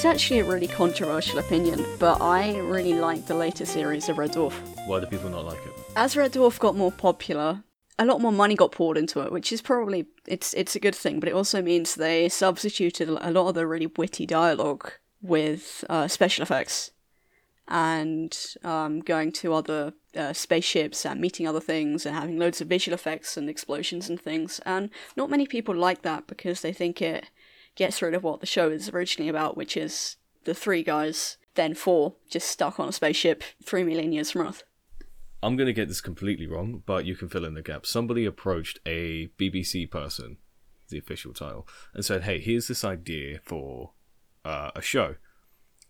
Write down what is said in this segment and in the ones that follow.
It's actually a really controversial opinion, but I really like the later series of Red Dwarf. Why do people not like it? As Red Dwarf got more popular, a lot more money got poured into it, which is probably it's it's a good thing, but it also means they substituted a lot of the really witty dialogue with uh, special effects and um, going to other uh, spaceships and meeting other things and having loads of visual effects and explosions and things. And not many people like that because they think it gets rid of what the show is originally about, which is the three guys, then four, just stuck on a spaceship three million years from Earth. I'm going to get this completely wrong, but you can fill in the gap. Somebody approached a BBC person, the official title, and said, hey, here's this idea for uh, a show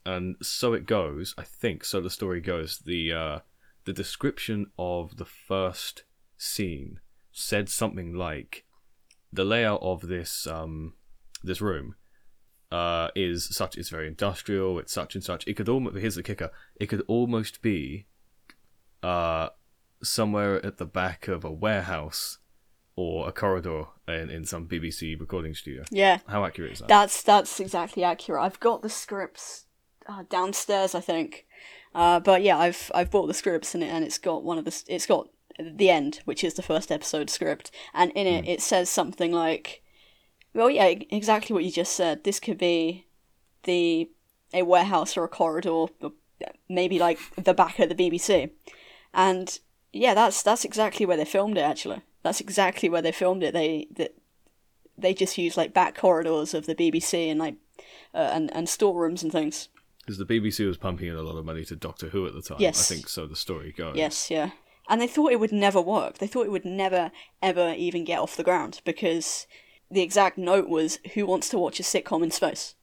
and so it goes. I think so. The story goes. The uh, the description of the first scene said something like, "The layout of this um, this room uh, is such. It's very industrial. It's such and such. It could almost. Here's the kicker. It could almost be uh, somewhere at the back of a warehouse." Or a corridor in, in some BBC recording studio. Yeah. How accurate is that? That's that's exactly accurate. I've got the scripts uh, downstairs, I think. Uh, but yeah, I've I've bought the scripts and it, and it's got one of the it's got the end, which is the first episode script, and in it mm. it says something like, well, yeah, exactly what you just said. This could be the a warehouse or a corridor, or maybe like the back of the BBC, and yeah, that's that's exactly where they filmed it. Actually, that's exactly where they filmed it. They that they just used like back corridors of the BBC and like uh, and and storerooms and things because the BBC was pumping in a lot of money to Doctor Who at the time. Yes. I think so. The story goes. Yes, yeah. And they thought it would never work. They thought it would never, ever even get off the ground because the exact note was who wants to watch a sitcom in space?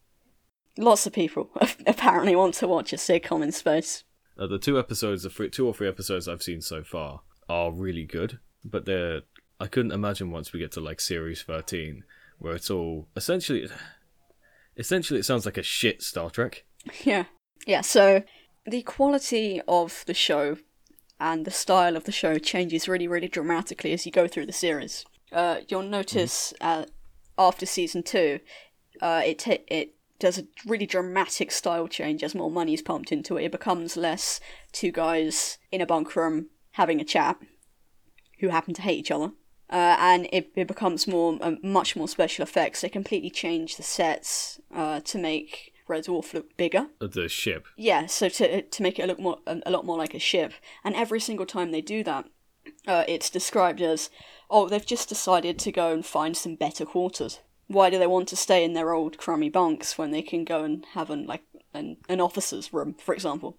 Lots of people apparently want to watch a sitcom in space. Uh, the two episodes, the two or three episodes I've seen so far are really good, but they're. I couldn't imagine once we get to like series 13 where it's all essentially essentially it sounds like a shit Star Trek. Yeah. Yeah, so the quality of the show and the style of the show changes really, really dramatically as you go through the series. Uh, you'll notice mm. uh, after season two, uh, it t- it does a really dramatic style change as more money is pumped into it. It becomes less two guys in a bunk room having a chat who happen to hate each other. Uh, and it, it becomes more, uh, much more special effects. They completely change the sets uh, to make Red Dwarf look bigger. The ship. Yeah, so to to make it look more a, lot more like a ship, and every single time they do that, uh, it's described as, oh, they've just decided to go and find some better quarters. Why do they want to stay in their old crummy bunks when they can go and have an like an, an officer's room, for example?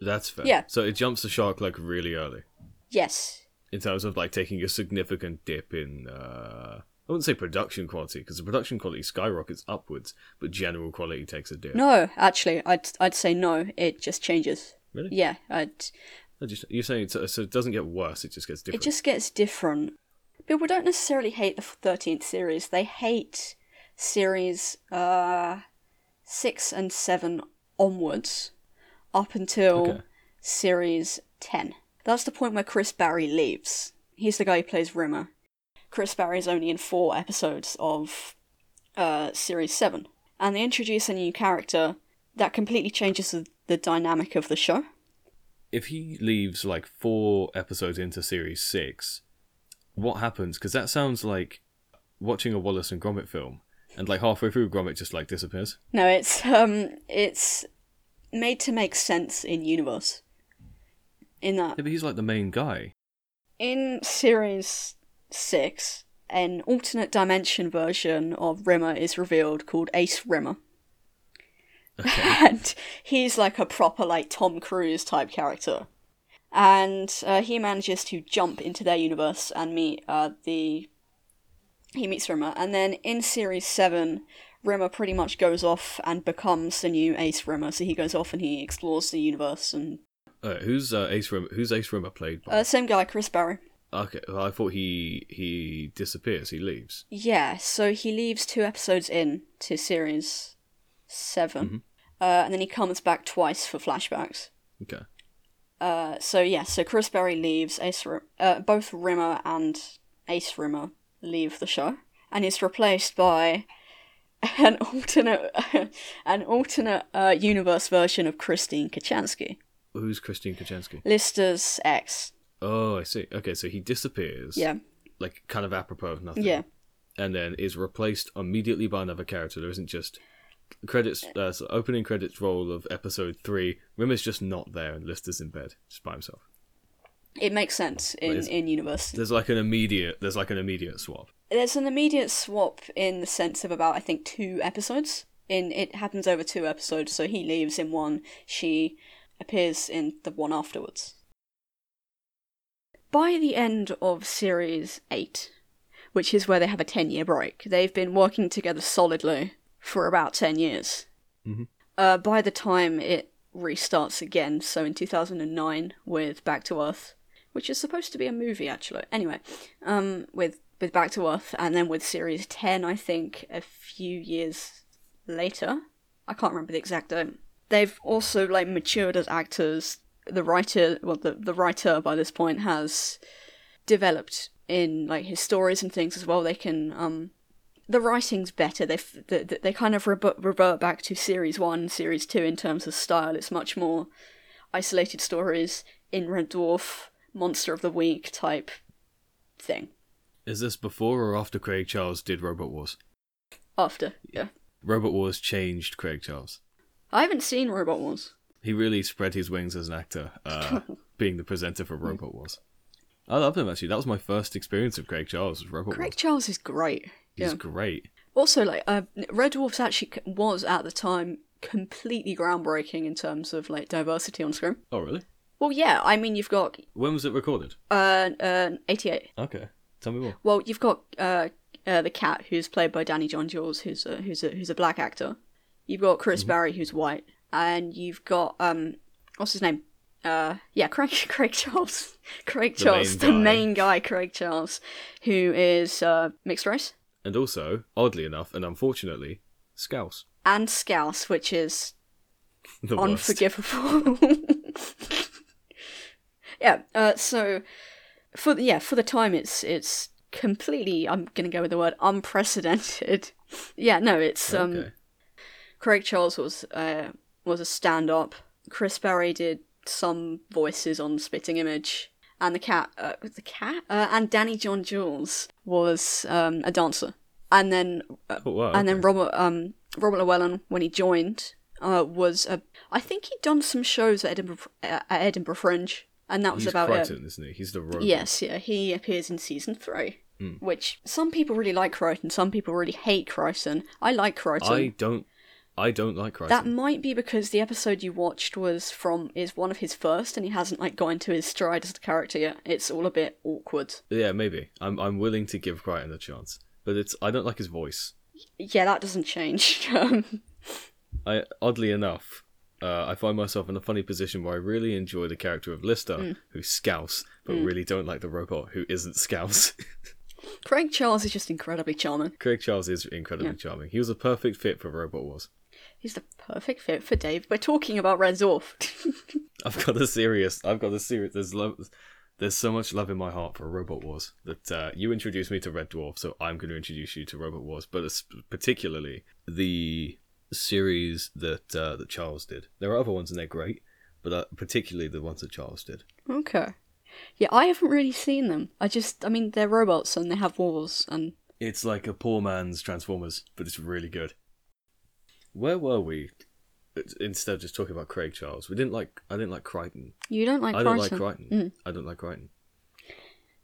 That's fair. Yeah. So it jumps the shark like really early. Yes. In terms of like taking a significant dip in uh I wouldn't say production quality because the production quality skyrockets upwards, but general quality takes a dip. No, actually, I'd I'd say no. It just changes. Really? Yeah, I'd. Just, you're saying so, so it doesn't get worse; it just gets different. It just gets different. People don't necessarily hate the thirteenth series. They hate series uh six and seven onwards, up until okay. series ten. That's the point where Chris Barrie leaves. He's the guy who plays Rimmer Chris Barrie's only in four episodes of uh, Series 7. And they introduce a new character that completely changes the, the dynamic of the show. If he leaves like four episodes into Series 6, what happens? Because that sounds like watching a Wallace and Gromit film, and like halfway through, Gromit just like disappears. No, it's um, it's made to make sense in universe. In that, yeah, but he's like the main guy. In series 6, an alternate dimension version of Rimmer is revealed called Ace Rimmer. Okay. and he's like a proper like Tom Cruise type character. And uh, he manages to jump into their universe and meet uh, the. He meets Rimmer, and then in series seven, Rimmer pretty much goes off and becomes the new Ace Rimmer. So he goes off and he explores the universe and. Uh, who's uh, Ace Rimmer? Who's Ace Rimmer played by? Uh, same guy, Chris Barrie. Okay, well, I thought he he disappears. He leaves. Yeah, so he leaves two episodes in to series 7 mm-hmm. uh, and then he comes back twice for flashbacks. Okay. Uh, so yeah, so Chris Barrie leaves. Ace, uh, both Rimmer and Ace Rimmer leave the show, and he's replaced by an alternate an alternate uh, universe version of Christine Kochanski, Who's Christine Kochanski? Lister's ex. Oh, I see. Okay, so he disappears. Yeah, Like kind of apropos of nothing. yeah. And then is replaced immediately by another character. There isn't just credits. Uh, so opening credits roll of episode three. Rimmer's just not there, and Lister's in bed just by himself. It makes sense in in universe. There's like an immediate. There's like an immediate swap. There's an immediate swap in the sense of about I think two episodes. In it happens over two episodes, so he leaves in one, she appears in the one afterwards. By the end of series eight, which is where they have a ten year break, they've been working together solidly for about ten years. Mhm. Uh, by the time it restarts again, so in two thousand and nine with Back to Earth, which is supposed to be a movie actually. Anyway, um, with with Back to Earth, and then with Series Ten, I think a few years later. I can't remember the exact date. They've also like matured as actors. The writer, well, the the writer by this point has developed in like his stories and things as well. They can um. The writing's better. They f- they, they kind of revert, revert back to series one, series two in terms of style. It's much more isolated stories in Red Dwarf, Monster of the Week type thing. Is this before or after Craig Charles did Robot Wars? After, yeah. Robot Wars changed Craig Charles. I haven't seen Robot Wars. He really spread his wings as an actor, uh, being the presenter for Robot Wars. I love him actually. That was my first experience of Craig Charles. Was Robot Craig Wars. Charles is great. He's yeah. great. Also, like, uh, Red Dwarfs actually was at the time completely groundbreaking in terms of like diversity on screen. Oh really? Well, yeah, I mean, you've got When was it recorded? uh, uh 88. Okay, tell me more. Well, you've got uh, uh the cat who's played by Danny John Jules, who's a who's a who's a black actor. You've got Chris Barrie, who's white, and you've got um, what's his name? Uh, yeah, Craig Craig Charles, Craig The Charles, main the guy. main guy, Craig Charles, who is uh mixed race And also, oddly enough, and unfortunately, Scouse. and Scouse, which is The unforgivable. yeah. Uh, so for the, yeah for the time it's it's completely I'm gonna go with the word unprecedented. Yeah. No, it's um. Okay. Craig Charles was uh was a stand up. Chris Barrie did some voices on Spitting Image. And the cat, uh, the cat, uh, and Danny John Jules was um, a dancer, and then uh, Oh, wow, and then. Robert um Robert Llewellyn when he joined uh was a I think he'd done some shows at Edinburgh uh, at Edinburgh Fringe and that was He's about Kryten, it. isn't he? He's the robot. Yes, yeah, he appears in season three, Hmm. which some people really like Kryten, some people really hate Kryten. I like Kryten. I don't. I don't like Kryten. That might be because the episode you watched was from is one of his first, and he hasn't like got into his stride as a character yet. It's all a bit awkward. Yeah, maybe. I'm. I'm willing to give Kryten a chance, but it's. I don't like his voice. Yeah, that doesn't change. Um, I oddly enough, uh, I find myself in a funny position where I really enjoy the character of Lister, Hmm. who's Scouse, but really don't like the robot who isn't Scouse. Craig Charles is just incredibly charming. Craig Charles is incredibly charming. He was a perfect fit for Robot Wars. He's the perfect fit for Dave. We're talking about Red Dwarf. I've got the serious. I've got the serious. There's love. There's so much love in my heart for Robot Wars that uh, you introduced me to Red Dwarf, so I'm going to introduce you to Robot Wars, but particularly the series that uh, that Charles did. There are other ones and they're great, but uh, particularly the ones that Charles did. okay. Yeah, I haven't really seen them. I just, I mean, they're robots and they have wars, and It's like a poor man's Transformers, but it's really good. Where were we? Instead of just talking about Craig Charles, we didn't like. I didn't like Kryten. you don't like I don't like Kryten. Kryten. Mm. I don't like Kryten.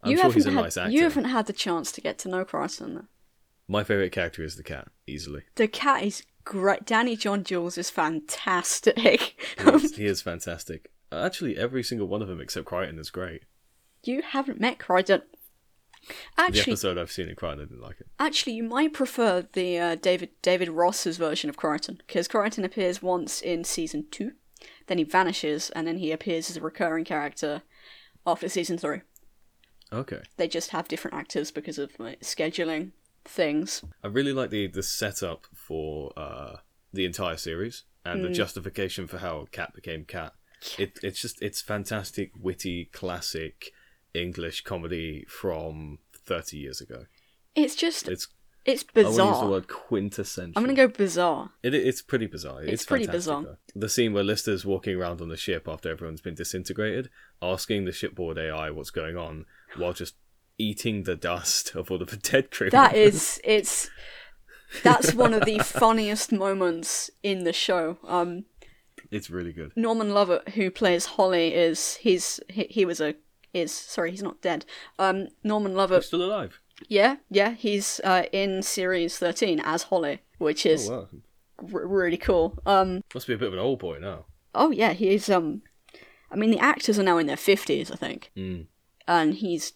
I'm you sure haven't he's a had, nice actor. You haven't had the chance to get to know Kryten. Though. My favorite character is the cat, easily. The cat is great. Danny John Jules is fantastic. He is, he is fantastic. Actually, every single one of them except Kryten is great. you haven't met Kryten. Actually, The episode I've seen in Kryten, I didn't like it. actually, you might prefer the uh, David David Ross's version of Kryten because Kryten appears once in season two, then he vanishes, and then he appears as a recurring character after season three. Okay. They just have different actors because of like, scheduling things. I really like the the setup for uh, the entire series and the Mm. justification for how Cat became Cat. It it's just it's fantastic, witty, classic English comedy from thirty years ago. It's just It's It's bizarre. I want to use the word quintessential. I'm gonna go bizarre. It, it's pretty bizarre. It's, It's pretty bizarre. though. The scene where Lister's walking around on the ship after everyone's been disintegrated, asking the shipboard AI what's going on, while just eating the dust of all of the dead crew. That is, it's that's one of the funniest moments in the show. Um, it's really good. Norman Lovett, who plays Holly, is he's he, he was a is sorry he's not dead. Um, Norman He's Lovett, still alive. yeah, yeah, he's uh, in series thirteen as Holly, which is Oh wow, r- really cool. Um, must be a bit of an old boy now. oh yeah, he's um, I mean the actors are now in their fifties, I think, Mm. and he's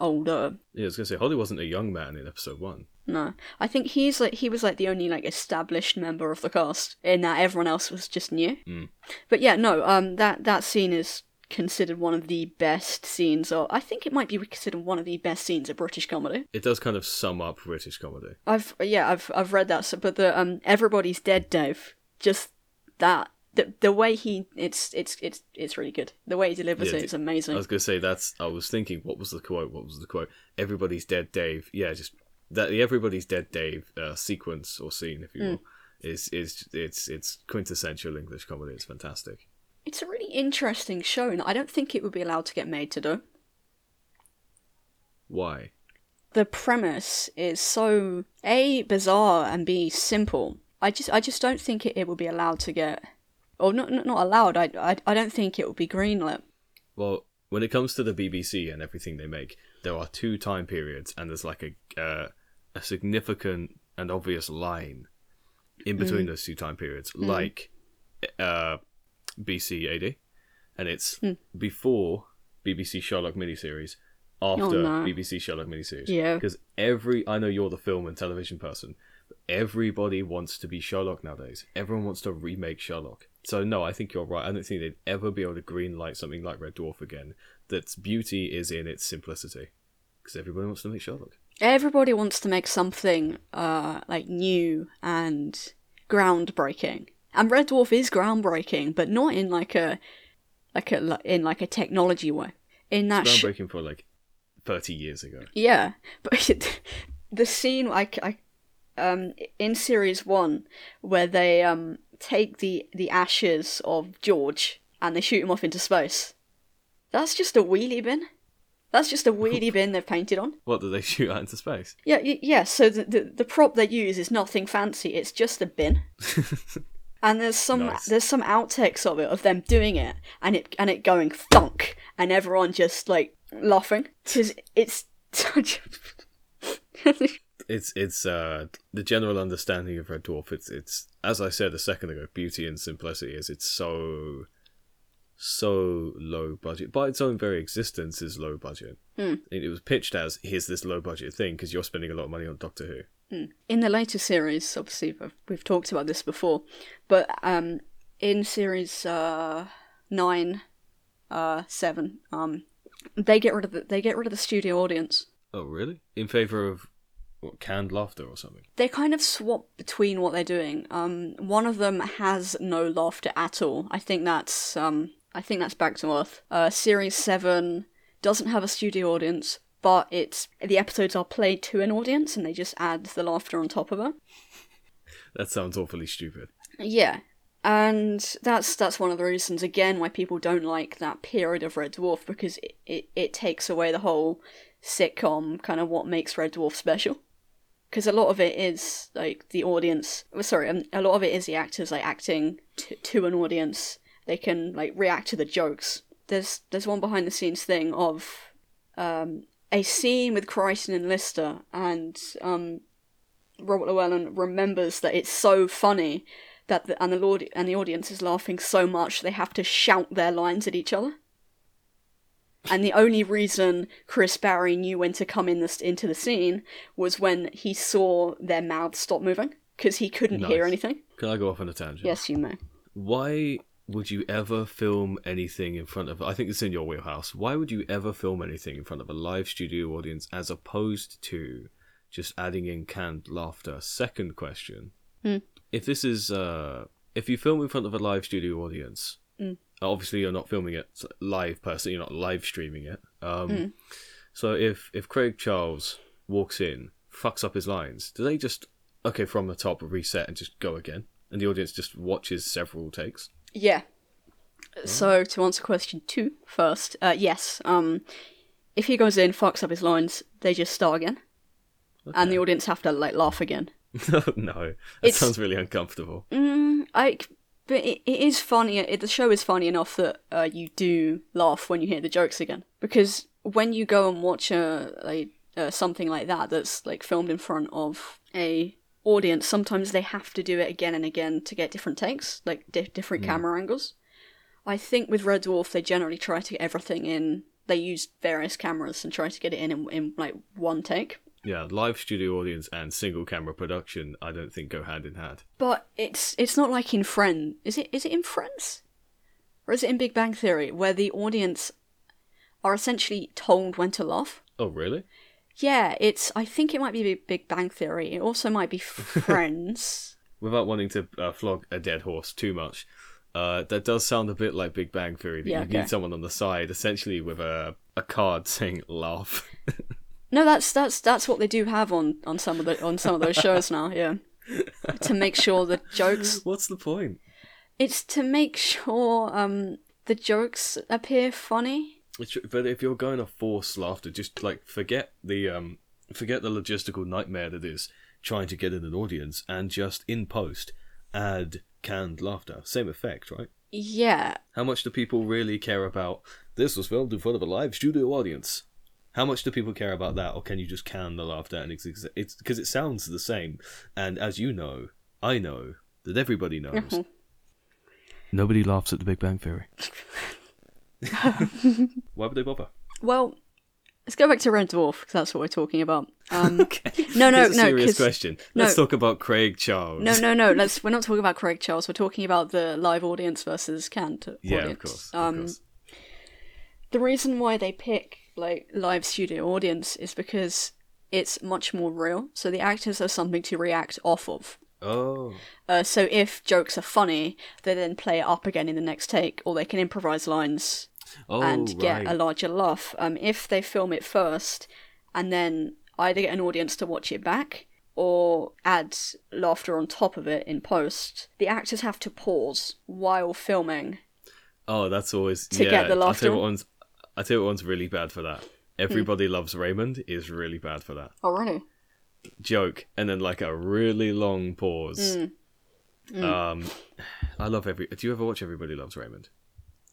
older. Yeah, I was gonna say Holly wasn't a young man in episode one. No, I think he's like he was like the only like established member of the cast, in that everyone else was just new. Mm. But yeah, no, um, that that scene is considered one of the best scenes, or I think it might be considered one of the best scenes of British comedy. It does kind of sum up British comedy. I've yeah, I've I've read that, so, but the um, everybody's dead, Dave. Just that the the way he it's it's it's it's really good. The way he delivers Yeah, it is amazing. I was gonna say that's. I was thinking, what was the quote? What was the quote? Everybody's dead, Dave. Yeah, just that. The Everybody's dead, Dave uh, sequence or scene, if you will, is is it's it's quintessential English comedy. It's fantastic. It's a really interesting show, and I don't think it would be allowed to get made today. Why? the premise is so a bizarre and b simple. I just I just don't think it, it would be allowed to get or not not not allowed. I, I I don't think it would be greenlit. Well, when it comes to the BBC and everything they make, there are two time periods, and there's like a uh, a significant and obvious line in between those two time periods, like uh, BC AD, and it's before BBC Sherlock miniseries, after Oh, no. BBC Sherlock miniseries. Yeah. because every I know you're the film and television person. Everybody wants to be Sherlock nowadays. Everyone wants to remake Sherlock. So no, I think you're right. I don't think they'd ever be able to greenlight something like Red Dwarf again. That's beauty is in its simplicity, because everybody wants to make Sherlock. Everybody wants to make something uh like new and groundbreaking. And Red Dwarf is groundbreaking, but not in like a like a in like a technology way. In that sh- Groundbreaking for like thirty years ago. Yeah, but the scene like I um in series 1 where they um take the the ashes of George and they shoot him off into space. That's just a wheelie bin. That's just a wheelie bin they've painted on. What do they shoot out into space? Yeah, y- yeah, so the, the the prop they use is nothing fancy. It's just a bin. And there's some Nice. there's some outtakes of it of them doing it and it and it going thunk and everyone just like laughing because it's such. It's it's uh the general understanding of Red Dwarf. It's it's as I said a second ago, beauty and simplicity is it's so so low budget. By its own very existence is low budget. It, it was pitched as here's this low budget thing because you're spending a lot of money on Doctor Who. in the later series, obviously we've, we've talked about this before, but um, in series uh, nine, uh, seven, um, they get rid of the they get rid of the studio audience. Oh really? In favor of what, canned laughter or something? They kind of swap between what they're doing. Um, one of them has no laughter at all. I think that's um, I think that's back to earth. Uh, series seven doesn't have a studio audience, but it's the episodes are played to an audience, and they just add the laughter on top of it. That sounds awfully stupid. Yeah, and that's that's one of the reasons again why people don't like that period of Red Dwarf because it, it, it takes away the whole sitcom kind of what makes Red Dwarf special. Because a lot of it is like the audience. Sorry, um, a lot of it is the actors like acting t- to an audience. They can like react to the jokes. There's there's one behind the scenes thing of um, a scene with Kryten and Lister, and um, Robert Llewellyn remembers that it's so funny that the, and the Lord and the audience is laughing so much they have to shout their lines at each other. And the only reason Chris Barrie knew when to come in this into the scene was when he saw their mouths stop moving because he couldn't hear anything. Can I go off on a tangent? Yes, you may. Why would you ever film anything in front of? I think it's in your wheelhouse. Why would you ever film anything in front of a live studio audience as opposed to just adding in canned laughter? Second question: Hmm. If this is, uh, if you film in front of a live studio audience, Hmm. Obviously you're not filming it live person. You're not live streaming it. Um, Hmm. So if if Craig Charles walks in fucks up his lines, do they just okay from the top reset and just go again, and the audience just watches several takes? Yeah. So to answer question two first, uh, yes. Um, if he goes in, fucks up his lines, they just start again, and the audience have to like laugh again. no, that It's- sounds really uncomfortable. Mm, I, but it, it is funny. It, the show is funny enough that uh, you do laugh when you hear the jokes again. Because when you go and watch a like uh, something like that that's like filmed in front of a audience, sometimes they have to do it again and again to get different takes, like di- different camera angles. I think with Red Dwarf, they generally try to get everything in. They use various cameras and try to get it in in, in like one take. Yeah, live studio audience and single camera production, I don't think go hand in hand. But it's it's not like in Friends. Is it is it in Friends? Or is it in Big Bang Theory where the audience are essentially told when to laugh? Oh, really? Yeah, it's I think it might be Big- Bang Theory. It also might be Friends. Without wanting to uh, flog a dead horse too much, uh, that does sound a bit like Big Bang Theory. That Yeah, you okay. need someone on the side, essentially with a a card saying "laugh." no, that's that's that's what they do have on on some of the on some of those shows now, yeah. to make sure the jokes What's the point? it's to make sure um the jokes appear funny. It's, but if you're going to force laughter, just like forget the um forget the logistical nightmare that is trying to get in an audience, and just in post add canned laughter. Same effect, right? Yeah, How much do people really care about this was filmed in front of a live studio audience? How much do people care about that, or can you just can the laughter and it's it's because it sounds the same? And as you know, I know that everybody knows. Nobody laughs at the Big Bang Theory. Why would they bother? Well, let's go back to Red Dwarf because that's what we're talking about. Um, No, no, Here's a no. serious 'cause- question. no. Let's talk about Craig Charles. no, no, no. Let's. We're not talking about Craig Charles. We're talking about the live audience versus canned Yeah, audience. of course. Of Um, course. the reason why they pick like live studio audience is because it's much more real. So the actors have something to react off of. Oh, Uh, so if jokes are funny, they then play it up again in the next take, or they can improvise lines oh, and get a larger laugh. Um, if they film it first and then either get an audience to watch it back or add laughter on top of it in post, the actors have to pause while filming. Oh, that's always to yeah. get the I'll tell laughter. you what one's. I tell you one's really bad for that. Everybody loves Raymond is really bad for that. Oh, really? joke and then like a really long pause. Mm. Um, I love every. Do you ever watch Everybody Loves Raymond?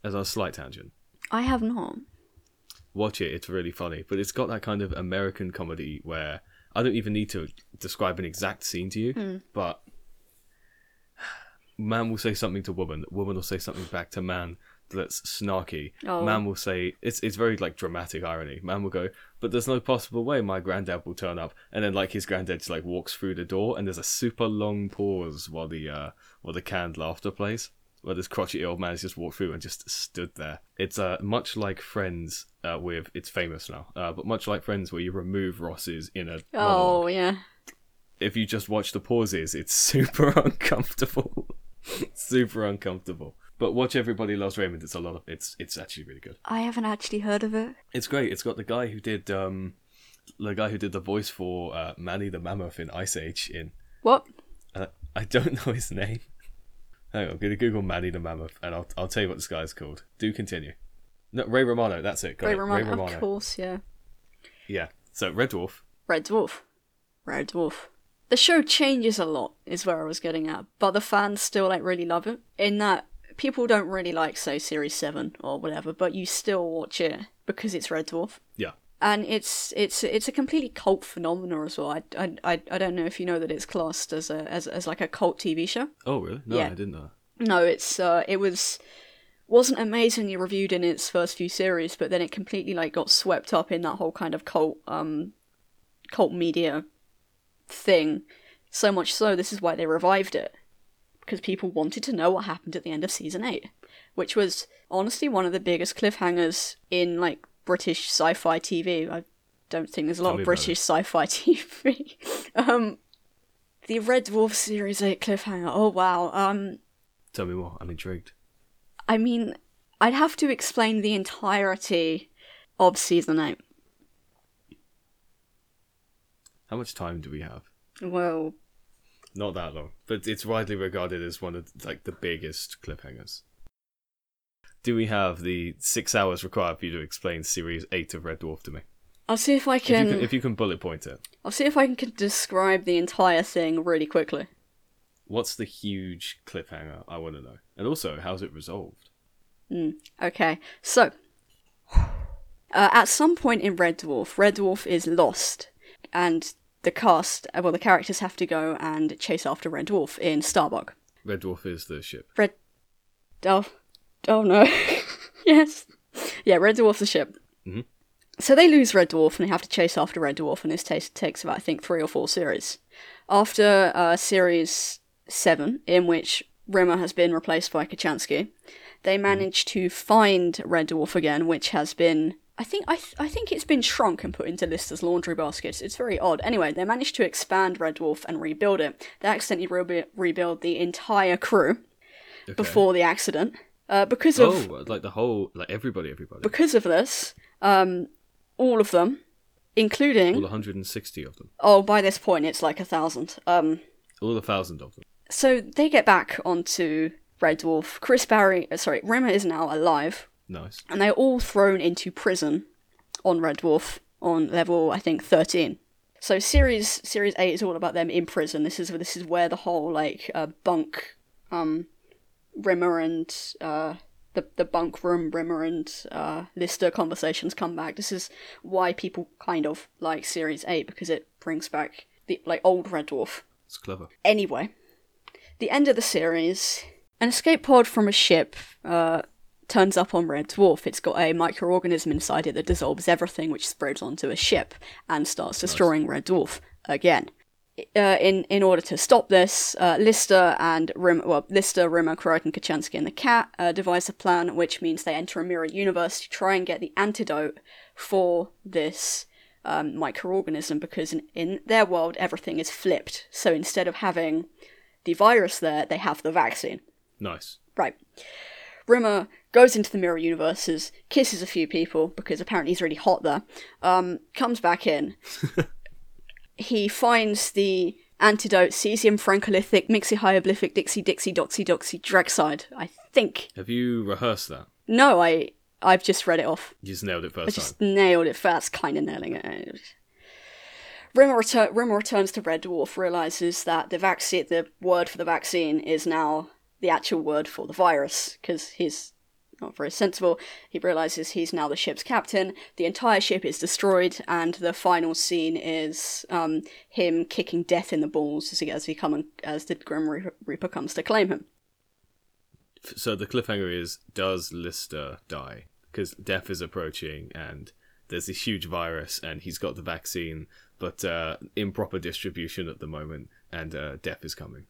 As a slight tangent, I have not. watch it. It's really funny, but it's got that kind of American comedy where I don't even need to describe an exact scene to you, Mm. but man will say something to woman, woman will say something back to man that's snarky. Oh. Man will say it's it's very like dramatic irony. Man will go, but there's no possible way my granddad will turn up, and then like his granddad just like walks through the door, and there's a super long pause while the uh while the canned laughter plays. Where this crotchety old man has just walked through and just stood there. It's uh, much like Friends uh, with it's famous now, uh, but much like Friends where you remove Ross's inner monologue Oh, yeah. if you just watch the pauses, it's super uncomfortable. super uncomfortable. But watch Everybody Loves Raymond. It's a lot of it's it's actually really good. I haven't actually heard of it. It's great. It's got the guy who did um the guy who did the voice for uh, Manny the Mammoth in Ice Age in What? uh, I don't know his name. Hang on, I'm gonna Google Manny the Mammoth and I'll I'll tell you what this guy's called. Do continue. No, Ray Romano. That's it. Got Ray it. Romano, Ray Romano. of course, yeah. Yeah. So Red Dwarf. Red Dwarf. Red Dwarf. The show changes a lot, is where I was getting at, but the fans still like really love it. In that people don't really like, say, Series Seven or whatever, but you still watch it because it's Red Dwarf, Yeah. and it's it's it's a completely cult phenomenon as well. I, I, I, I don't know if you know that it's classed as a as, as like a cult TV show. Oh really? No, Yeah. I didn't know. No, it's uh, it was wasn't amazingly reviewed in its first few series, but then it completely like got swept up in that whole kind of cult um cult media thing. So much so, this is why they revived it because people wanted to know what happened at the end of season eight, which was honestly one of the biggest cliffhangers in like British sci-fi TV. I don't think there's a lot Tell of British sci-fi TV. um, the Red Dwarf series eight cliffhanger. Oh wow. Um. Tell me more. I'm intrigued. I mean, I'd have to explain the entirety of season eight. How much time do we have? Well, Not that long, but it's widely regarded as one of like the biggest cliffhangers. Do we have the six hours required for you to explain series eight of Red Dwarf to me? I'll see if I If you can. can, if you can bullet point it, I'll see if I can describe the entire thing really quickly. what's the huge cliffhanger? I want to know, and also how's it resolved? Okay, so uh, at some point in Red Dwarf, Red Dwarf is lost, and the cast, uh, well, the characters have to go and chase after Red Dwarf in Starbug. Red Dwarf is the ship. Red, oh, oh no, yes, yeah, Red Dwarf's the ship. Mhm. So they lose Red Dwarf and they have to chase after Red Dwarf, and this ta- takes about I think three or four series. After uh, series seven, in which Rimmer has been replaced by Kochanski, they manage to find Red Dwarf again, which has been. I think I, th- I think it's been shrunk and put into Lister's laundry baskets. It's very odd. Anyway, they managed to expand Red Dwarf and rebuild it. They accidentally re- rebuild the entire crew Okay. before the accident. Uh, because of Oh, like the whole, like everybody, everybody, because of this, um, all of them, including all 160 of them, oh, by this point it's like a thousand. Um, all a thousand of them. so they get back onto Red Dwarf. Chris Barrie, uh, sorry, Rimmer is now alive, Nice. and they're all thrown into prison on Red Dwarf on level I think thirteen. So series series eight is all about them in prison. This is this is where the whole like uh, bunk, um, Rimmer and uh, the the bunk room Rimmer and uh, Lister conversations come back. This is why people kind of like series eight because it brings back the like old Red Dwarf. It's clever. Anyway, the end of the series, an escape pod from a ship uh, turns up on Red Dwarf. It's got a microorganism inside it that dissolves everything, which spreads onto a ship and starts destroying Red Dwarf again. Uh, in in order to stop this, uh, Lister and Rim, well, Lister, Rimmer, Kryten, Kochanski, and the cat uh, devise a plan, which means they enter a mirror universe to try and get the antidote for this um, microorganism because in, in their world everything is flipped. So instead of having the virus there, they have the vaccine. Nice. Right. Rimmer goes into the mirror universes, kisses a few people because apparently he's really hot there. Um, comes back in. he finds the antidote cesium francolithic mixihyoblific dixie dixie doxy doxy drexide. I think. Have you rehearsed that? No, I I've just read it off. You just nailed it first I first just time. nailed it fast, kind of nailing it. Rimmer, retur- Rimmer returns to Red Dwarf, realizes that the vaccine, the word for the vaccine, is now the actual word for the virus because he's not very sensible. He realizes he's now the ship's captain. The entire ship is destroyed, and the final scene is um, him kicking death in the balls as he as he come and, as the Grim Reaper- comes to claim him. So the cliffhanger is: Does Lister die? Because death is approaching, and there's this huge virus, and he's got the vaccine, but uh, improper distribution at the moment, and uh, death is coming.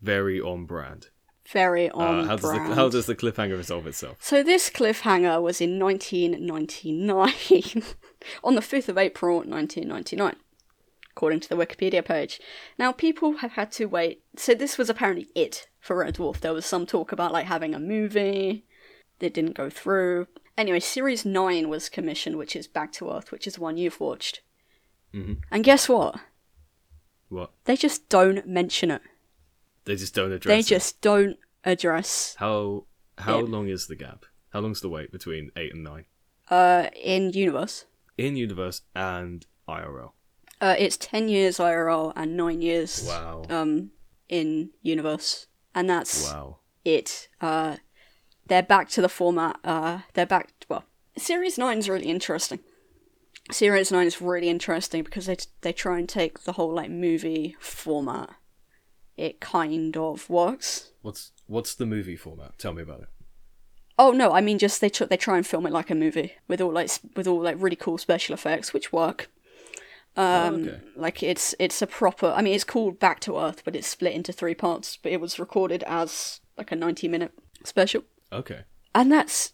Very on brand. Very on Uh, how does the how does the cliffhanger resolve itself? So this cliffhanger was in 1999, on the 5th of April 1999, according to the Wikipedia page. Now people have had to wait. So this was apparently it for Red Dwarf. There was some talk about like having a movie that didn't go through. Anyway, series 9 was commissioned, which is Back to Earth, which is the one you've watched. Mhm. And guess what? What They just don't mention it. They just don't address. They it. just don't address how how Yeah. long is the gap? How long's the wait between eight and nine uh in universe. in universe and IRL? Uh, it's 10 years IRL and 9 years Wow. um, in universe. And that's Wow. it. Uh, they're back to the format. Uh, they're back. Well, Series 9 is really interesting. Series 9 is really interesting because they, they try and take the whole like movie format. It kind of works. What's what's the movie format? Tell me about it. Oh no, I mean just they tr- they try and film it like a movie with all like with all like really cool special effects, which work. Um, okay. like it's it's a proper. I mean, it's called Back to Earth, but it's split into three parts. But it was recorded as like a ninety minute special, Okay. and that's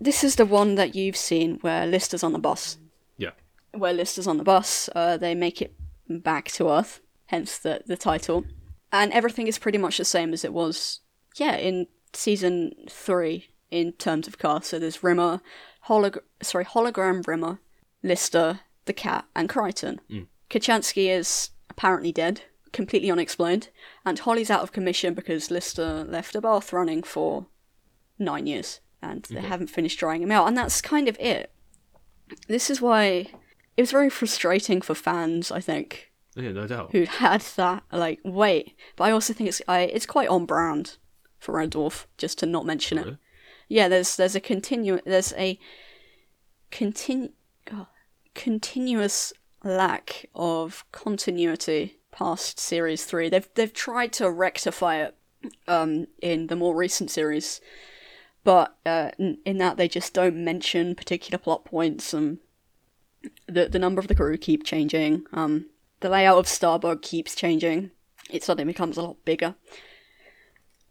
this is the one that you've seen where Lister's on the bus. Yeah. Where Lister's on the bus, uh, they make it back to Earth, hence the the title, and everything is pretty much the same as it was. Yeah, in season three in terms of cast. So there's Rimmer, holog- sorry, hologram Rimmer, Lister, the cat, and Kryten. Mm. Kochanski is apparently dead, completely unexplained, and Holly's out of commission because Lister left a bath running for nine years, and they haven't finished drying him out, and that's kind of it. This is why it was very frustrating for fans, I think, Yeah, no doubt. who had that like wait. But I also think it's I, it's quite on brand for Red Dwarf just to not mention it. Really? Yeah, there's there's a continu there's a continu God, continuous lack of continuity past series three. They've they've tried to rectify it um, in the more recent series, but uh, in, in that they just don't mention particular plot points and the the number of the crew keep changing. Um, the layout of Starbug keeps changing. It suddenly becomes a lot bigger.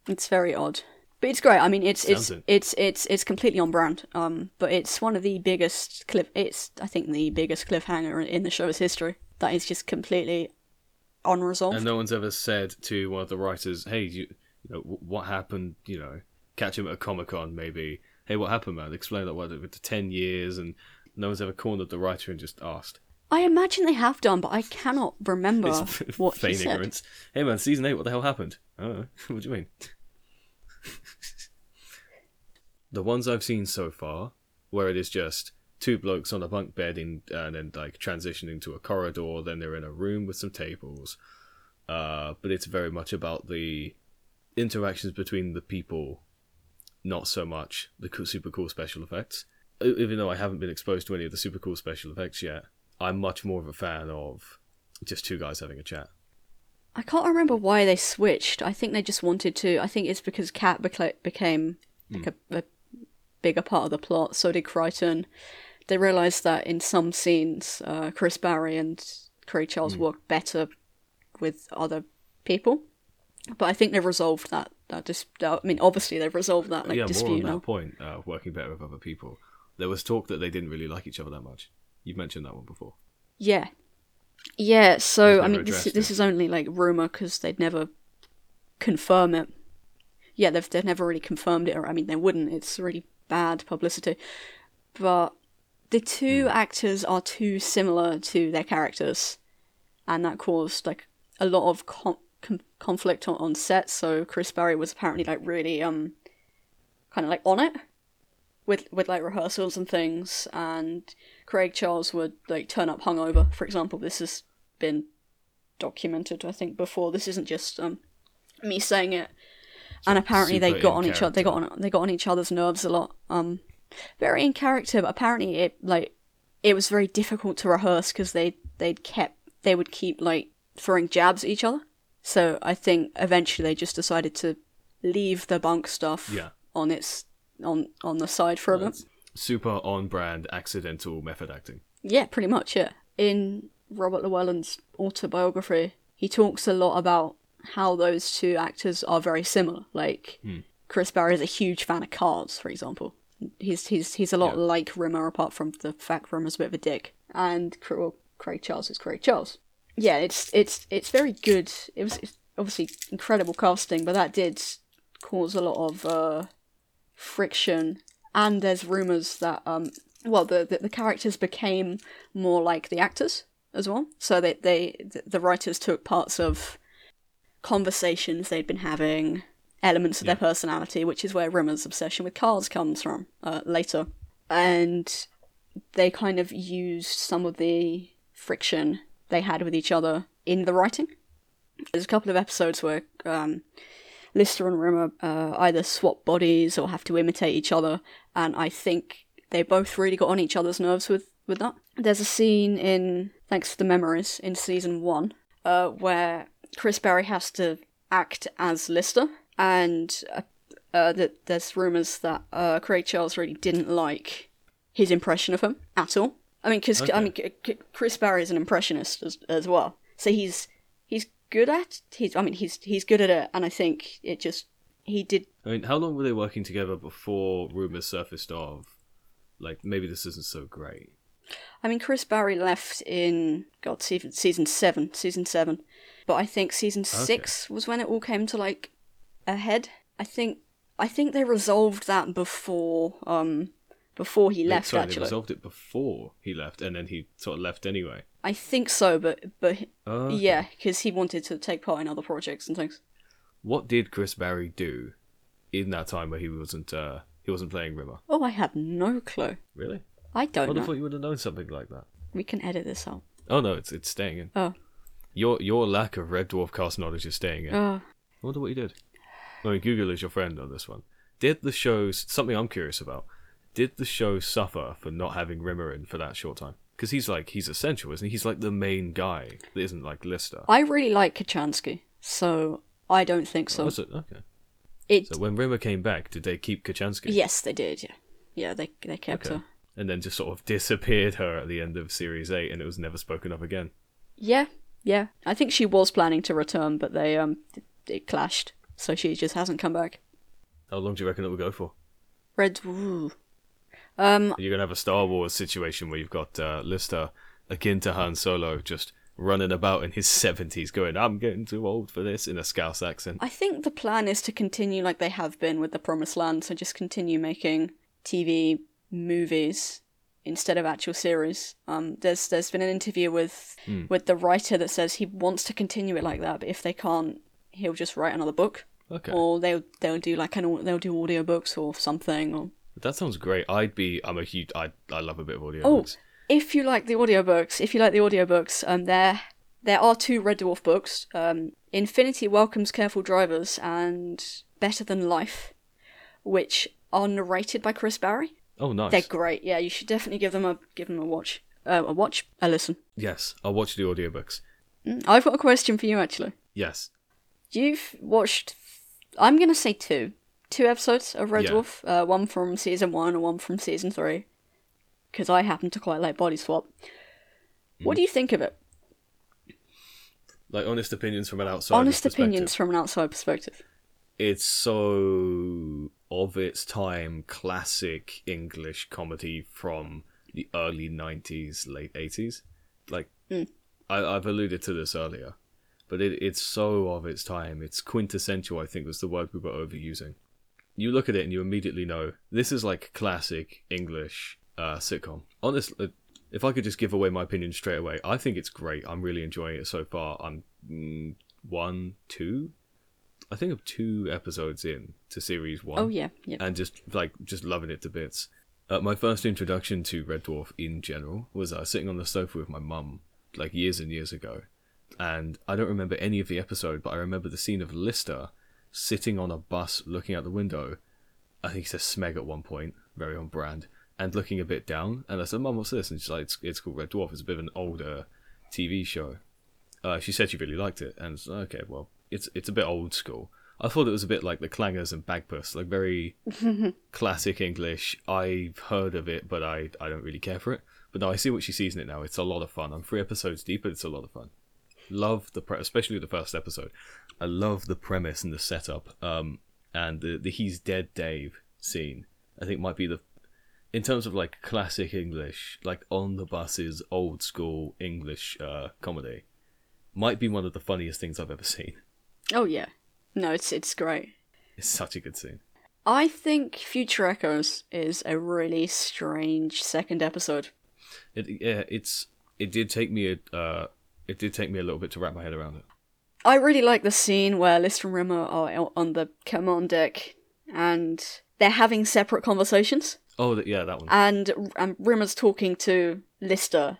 It's very odd, but it's great. I mean, it's it's it. it's it's it's completely on brand. Um, but it's one of the biggest cliff. It's I think the biggest cliffhanger in the show's history. That is just completely unresolved. And no one's ever said to one of the writers, "Hey, you, you know, what happened? You know, catch him at a comic con, maybe. Hey, what happened, man? Explain that. What with the ten years?" And no one's ever cornered the writer and just asked. I imagine they have done, but I cannot remember It's what he feign said. ignorance. Hey, man, season eight. What the hell happened? I don't know. what do you mean? the ones I've seen so far, where it is just two blokes on a bunk bed in, and then like transitioning to a corridor, then they're in a room with some tables. Uh, but it's very much about the interactions between the people, not so much the co- super cool special effects. E- Even though I haven't been exposed to any of the super cool special effects yet, I'm much more of a fan of just two guys having a chat. I can't remember why they switched. I think they just wanted to. I think it's because Cat beca- became like a, a bigger part of the plot. So did Kryten. They realised that in some scenes, uh, Chris Barrie and Craig Charles worked better with other people. But I think they've resolved that. That dis- I mean, obviously they've resolved that like yeah, more on that now. point, uh, working better with other people. There was talk that they didn't really like each other that much. You've mentioned that one before. Yeah, yeah. So I mean, this this is only like rumor because they'd never confirm it. Yeah, they've they've never really confirmed it, or I mean, they wouldn't. It's really bad publicity. But the two actors are too similar to their characters, and that caused like a lot of con- con- conflict on, on set. So Chris Barrie was apparently like really um, kind of like on it with with like rehearsals and things, and Craig Charles would like turn up hungover. For example, this has been documented, I think, before. This isn't just um me saying it. And apparently they got on each other. They got on. They got on each other's nerves a lot. Um, very in character, but apparently it like it was very difficult to rehearse because they they'd kept they would keep like throwing jabs at each other. So I think eventually they just decided to leave the bunk stuff Yeah. on its on on the side for a bit. Super on brand, accidental method acting. Yeah, pretty much, yeah. In Robert Llewellyn's autobiography, he talks a lot about how those two actors are very similar. Like, Chris Barrie is a huge fan of Cars, for example. He's he's he's a lot Yeah. like Rimmer, apart from the fact Rimmer's a bit of a dick. And well, Craig Charles is Craig Charles. Yeah, it's it's it's very good. It was it's obviously incredible casting, but that did cause a lot of uh, friction. And there's rumors that um, well, the, the the characters became more like the actors as well. So they they the- writers took parts of conversations they'd been having, elements of their personality, which is where Rimmer's obsession with cars comes from uh, later, and they kind of used some of the friction they had with each other in the writing. There's a couple of episodes where um, Lister and Rimmer uh, either swap bodies or have to imitate each other, and I think they both really got on each other's nerves with, with that. There's a scene in Thanks for the Memories in season one uh, where Chris Barrie has to act as Lister, and uh, uh, that there's rumours that uh, Craig Charles really didn't like his impression of him at all. I mean, because I mean, C- C- Chris Barrie is an impressionist as, as well, so he's he's good at he's I mean he's he's good at it, and I think it just he did I mean, how long were they working together before rumors surfaced of, like, maybe this isn't so great? I mean, Chris Barrie left in God season season seven, season seven, but I think season six was when it all came to like a head. I think I think they resolved that before um before he Wait, left. sorry, they resolved it before he left, and then he sort of left anyway. I think so, but but Uh, yeah, because he wanted to take part in other projects and things. What did Chris Barrie do in that time where he wasn't uh, he wasn't playing Rimmer? Oh, I have no clue. Really? I I don't would have know. thought you would have known something like that. We can edit this out. Oh no, it's it's staying in. Oh, Your your lack of Red Dwarf cast knowledge is staying in. oh, I wonder what you did. I mean, Google is your friend on this one. Did the show something I'm curious about? Did the show suffer for not having Rimmer in for that short time? Because he's like he's essential, isn't he? He's like the main guy that isn't like Lister. I really like Kochanski, so I don't think so. Was it okay? It So when Rimmer came back, did they keep Kochanski? yes, they did. Yeah, yeah, they they kept Okay. her. And then just sort of disappeared her at the end of series eight, and it was never spoken of again. Yeah, yeah. I think she was planning to return, but they um it, it clashed, so she just hasn't come back. How long do you reckon it will go for? Red. Ooh. Um, You're gonna have a Star Wars situation where you've got uh, Lister akin to Han Solo, just running about in his seventies, going, "I'm getting too old for this" in a Scouse accent. I think the plan is to continue like they have been with the Promised Land, so just continue making TV movies instead of actual series. Um, there's there's been an interview with with the writer that says he wants to continue it like that, but if they can't, he'll just write another book, Okay, or they'll they'll do like an they'll do audiobooks or something. Or that sounds great. I'd be. I'm a huge. I I love a bit of audio. Oh, if you like the audiobooks, if you like the audiobooks, um, there there are two Red Dwarf books. Um, Infinity Welcomes Careful Drivers and Better Than Life, which are narrated by Chris Barrie. Oh, nice. They're great. Yeah, you should definitely give them a give them a watch. Uh, a watch, a listen. Yes, I'll watch the audiobooks. Mm, I've got a question for you actually. Yes. You've watched, I'm gonna say two, two episodes of Red Yeah. Dwarf. Uh, one from season one and one from season three. Because I happen to quite like Body Swap. Mm. What do you think of it? Like honest opinions from an outsider's honest opinions from an outside perspective. It's so of its time classic English comedy from the early 90s, late 80s. Like, Mm. I, I've alluded to this earlier, but it, it's so of its time. It's quintessential, I think was the word we were overusing. You look at it and you immediately know this is like classic English uh, sitcom. Honestly, if I could just give away my opinion straight away, I think it's great. I'm really enjoying it so far. I'm mm, one, two, I think of two episodes in to series one Oh yeah, yeah. and just like just loving it to bits. Uh, my first introduction to Red Dwarf in general was uh, sitting on the sofa with my mum like years and years ago, and I don't remember any of the episode, but I remember the scene of Lister sitting on a bus looking out the window. I think he says Smeg at one point, very on brand, and looking a bit down. And I said, "Mum, what's this?" And she's like, "It's, it's called Red Dwarf. It's a bit of an older TV show." Uh, she said she really liked it, and it's, okay, well, it's it's a bit old school. I thought it was a bit like the Clangers and Bagpuss, like very classic English. I've heard of it, but I I don't really care for it. But no, I see what she sees in it now. It's a lot of fun. I'm three episodes deep, but it's a lot of fun. Love the pre- especially the first episode. I love the premise and the setup. Um, and the the he's dead Dave scene. I think might be the in terms of like classic English, like on the buses, old school English uh, comedy. Might be one of the funniest things I've ever seen. Oh yeah. No, it's it's great. It's such a good scene. I think Future Echoes is a really strange second episode. It yeah, it's it did take me a uh, it did take me a little bit to wrap my head around it. I really like the scene where Lister and Rimmer are on the command deck and they're having separate conversations. Oh, yeah, that one. and, and Rimmer's talking to Lister,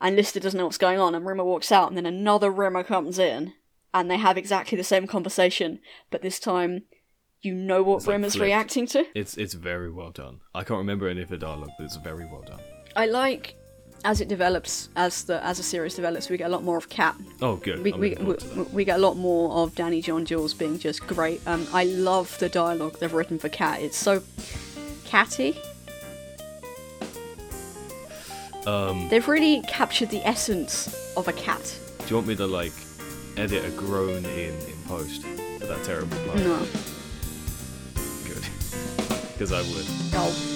and Lister doesn't know what's going on, and Rimmer walks out, and then another Rimmer comes in, and they have exactly the same conversation, but this time you know what It's Rimmer's flipped. reacting to. It's it's very well done. I can't remember any of the dialogue, but it's very well done. I like as it develops, as the as the series develops, we get a lot more of Cat. Oh, good. We, we, we, forward to that. we get a lot more of Danny John Jules being just great. Um, I love the dialogue they've written for Cat. It's so catty. Um, They've really captured the essence of a cat. do you want me to like edit a groan in in post for that terrible part? No. Good. Because I would. Oh.